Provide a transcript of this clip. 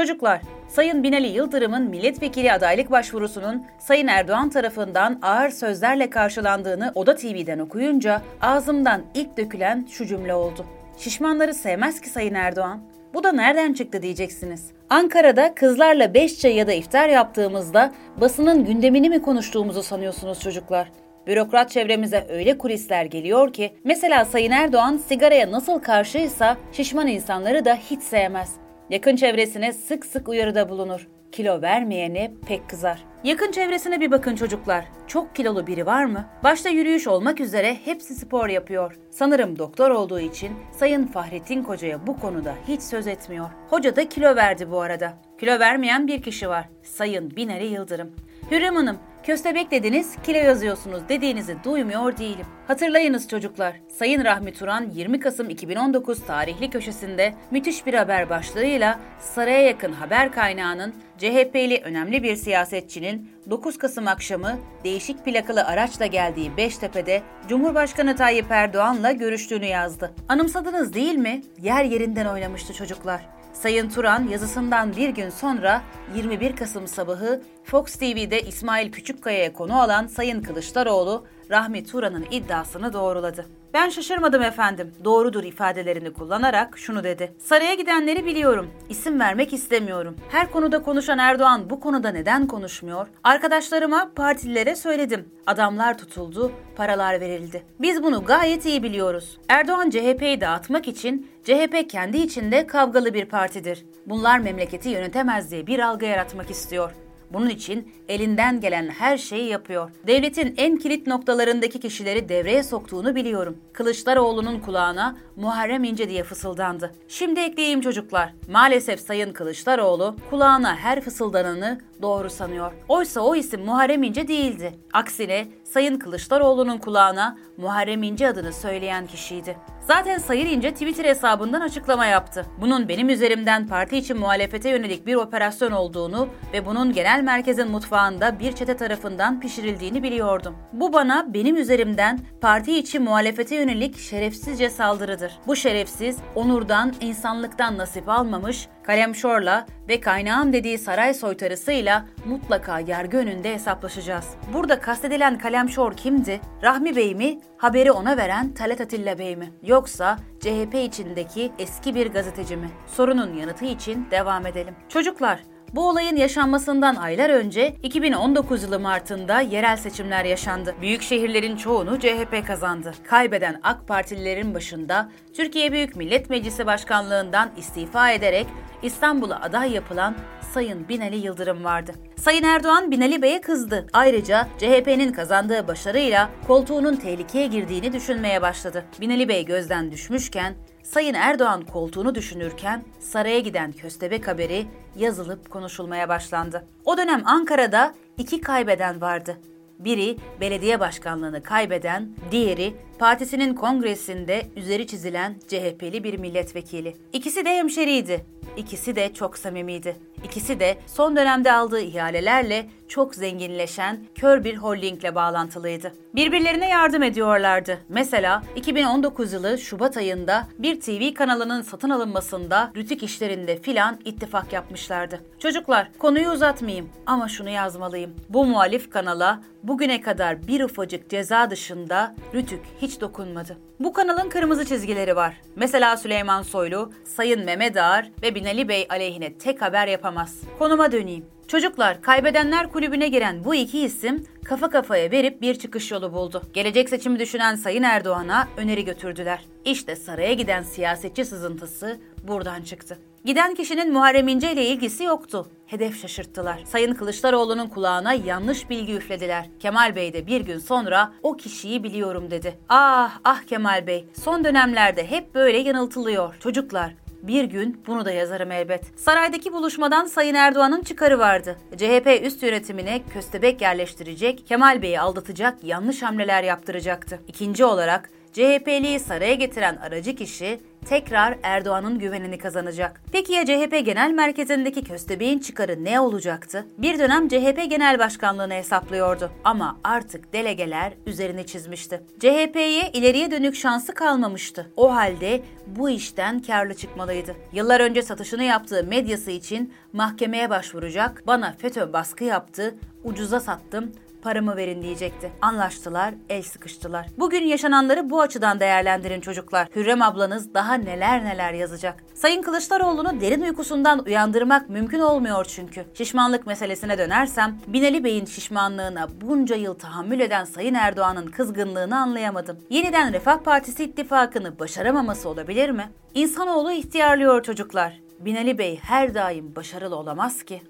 Çocuklar, Sayın Binali Yıldırım'ın milletvekili adaylık başvurusunun Sayın Erdoğan tarafından ağır sözlerle karşılandığını Oda TV'den okuyunca ağzımdan ilk dökülen şu cümle oldu. Şişmanları sevmez ki Sayın Erdoğan. Bu da nereden çıktı diyeceksiniz. Ankara'da kızlarla beş çay ya da iftar yaptığımızda basının gündemini mi konuştuğumuzu sanıyorsunuz çocuklar? Bürokrat çevremize öyle kulisler geliyor ki mesela Sayın Erdoğan sigaraya nasıl karşıysa şişman insanları da hiç sevmez. Yakın çevresine sık sık uyarıda bulunur. Kilo vermeyene pek kızar. Yakın çevresine bir bakın çocuklar. Çok kilolu biri var mı? Başta yürüyüş olmak üzere hepsi spor yapıyor. Sanırım doktor olduğu için Sayın Fahrettin Koca'ya bu konuda hiç söz etmiyor. Hoca da kilo verdi bu arada. Kilo vermeyen bir kişi var. Sayın Binali Yıldırım. Hürrem Hanım, köstebek dediniz, kilo yazıyorsunuz dediğinizi duymuyor değilim. Hatırlayınız çocuklar, Sayın Rahmi Turan 20 Kasım 2019 tarihli köşesinde müthiş bir haber başlığıyla saraya yakın haber kaynağının CHP'li önemli bir siyasetçinin 9 Kasım akşamı değişik plakalı araçla geldiği Beştepe'de Cumhurbaşkanı Tayyip Erdoğan'la görüştüğünü yazdı. Anımsadınız değil mi? Yer yerinden oynamıştı çocuklar. Sayın Turan yazısından bir gün sonra 21 Kasım sabahı Fox TV'de İsmail Küçükkaya'ya konu alan Sayın Kılıçdaroğlu, Rahmi Turan'ın iddiasını doğruladı. Ben şaşırmadım efendim. Doğrudur ifadelerini kullanarak şunu dedi. Saraya gidenleri biliyorum. İsim vermek istemiyorum. Her konuda konuşan Erdoğan bu konuda neden konuşmuyor? Arkadaşlarıma, partililere söyledim. Adamlar tutuldu, paralar verildi. Biz bunu gayet iyi biliyoruz. Erdoğan CHP'yi dağıtmak için CHP kendi içinde kavgalı bir partidir. Bunlar memleketi yönetemez diye bir algı yaratmak istiyor. Bunun için elinden gelen her şeyi yapıyor. Devletin en kilit noktalarındaki kişileri devreye soktuğunu biliyorum. Kılıçdaroğlu'nun kulağına Muharrem İnce diye fısıldandı. Şimdi ekleyeyim çocuklar. Maalesef Sayın Kılıçdaroğlu kulağına her fısıldananı doğru sanıyor. Oysa o isim Muharrem İnce değildi. Aksine Sayın Kılıçdaroğlu'nun kulağına Muharrem İnce adını söyleyen kişiydi. Zaten Sayın İnce Twitter hesabından açıklama yaptı. Bunun benim üzerimden parti için muhalefete yönelik bir operasyon olduğunu ve bunun genel merkezin mutfağında bir çete tarafından pişirildiğini biliyordum. Bu bana benim üzerimden parti için muhalefete yönelik şerefsizce saldırıdır. Bu şerefsiz, onurdan, insanlıktan nasip almamış, kalemşorla ve kaynağım dediği saray soytarısıyla mutlaka yargı önünde hesaplaşacağız. Burada kastedilen kalemşor kimdi? Rahmi Bey mi? Haberi ona veren Talat Atilla Bey mi? Yoksa CHP içindeki eski bir gazeteci mi? Sorunun yanıtı için devam edelim. Çocuklar, bu olayın yaşanmasından aylar önce 2019 yılı Mart'ında yerel seçimler yaşandı. Büyük şehirlerin çoğunu CHP kazandı. Kaybeden AK Partililerin başında Türkiye Büyük Millet Meclisi Başkanlığından istifa ederek İstanbul'a aday yapılan Sayın Binali Yıldırım vardı. Sayın Erdoğan Binali Bey'e kızdı. Ayrıca CHP'nin kazandığı başarıyla koltuğunun tehlikeye girdiğini düşünmeye başladı. Binali Bey gözden düşmüşken Sayın Erdoğan koltuğunu düşünürken saraya giden köstebek haberi yazılıp konuşulmaya başlandı. O dönem Ankara'da iki kaybeden vardı. Biri belediye başkanlığını kaybeden, diğeri partisinin kongresinde üzeri çizilen CHP'li bir milletvekili. İkisi de hemşeriydi. İkisi de çok samimiydi. İkisi de son dönemde aldığı ihalelerle çok zenginleşen kör bir holdingle bağlantılıydı. Birbirlerine yardım ediyorlardı. Mesela 2019 yılı Şubat ayında bir TV kanalının satın alınmasında rütük işlerinde filan ittifak yapmışlardı. Çocuklar konuyu uzatmayayım ama şunu yazmalıyım. Bu muhalif kanala bugüne kadar bir ufacık ceza dışında rütük hiç dokunmadı. Bu kanalın kırmızı çizgileri var. Mesela Süleyman Soylu, Sayın Mehmet Ağar ve Binali Bey aleyhine tek haber yapamaz. Konuma döneyim. Çocuklar, kaybedenler kulübüne giren bu iki isim kafa kafaya verip bir çıkış yolu buldu. Gelecek seçimi düşünen Sayın Erdoğan'a öneri götürdüler. İşte saraya giden siyasetçi sızıntısı buradan çıktı. Giden kişinin Muharrem İnce ile ilgisi yoktu. Hedef şaşırttılar. Sayın Kılıçdaroğlu'nun kulağına yanlış bilgi üflediler. Kemal Bey de bir gün sonra o kişiyi biliyorum dedi. Ah ah Kemal Bey, son dönemlerde hep böyle yanıltılıyor. Çocuklar, bir gün bunu da yazarım elbet. Saraydaki buluşmadan Sayın Erdoğan'ın çıkarı vardı. CHP üst yönetimine köstebek yerleştirecek, Kemal Bey'i aldatacak yanlış hamleler yaptıracaktı. İkinci olarak CHP'liyi saraya getiren aracı kişi tekrar Erdoğan'ın güvenini kazanacak. Peki ya CHP Genel Merkezi'ndeki köstebeğin çıkarı ne olacaktı? Bir dönem CHP Genel Başkanlığını hesaplıyordu ama artık delegeler üzerini çizmişti. CHP'ye ileriye dönük şansı kalmamıştı. O halde bu işten karlı çıkmalıydı. Yıllar önce satışını yaptığı medyası için mahkemeye başvuracak, bana FETÖ baskı yaptı, ucuza sattım, paramı verin diyecekti. Anlaştılar, el sıkıştılar. Bugün yaşananları bu açıdan değerlendirin çocuklar. Hürrem ablanız daha neler neler yazacak. Sayın Kılıçdaroğlu'nu derin uykusundan uyandırmak mümkün olmuyor çünkü. Şişmanlık meselesine dönersem, Binali Bey'in şişmanlığına bunca yıl tahammül eden Sayın Erdoğan'ın kızgınlığını anlayamadım. Yeniden Refah Partisi ittifakını başaramaması olabilir mi? İnsanoğlu ihtiyarlıyor çocuklar. Binali Bey her daim başarılı olamaz ki.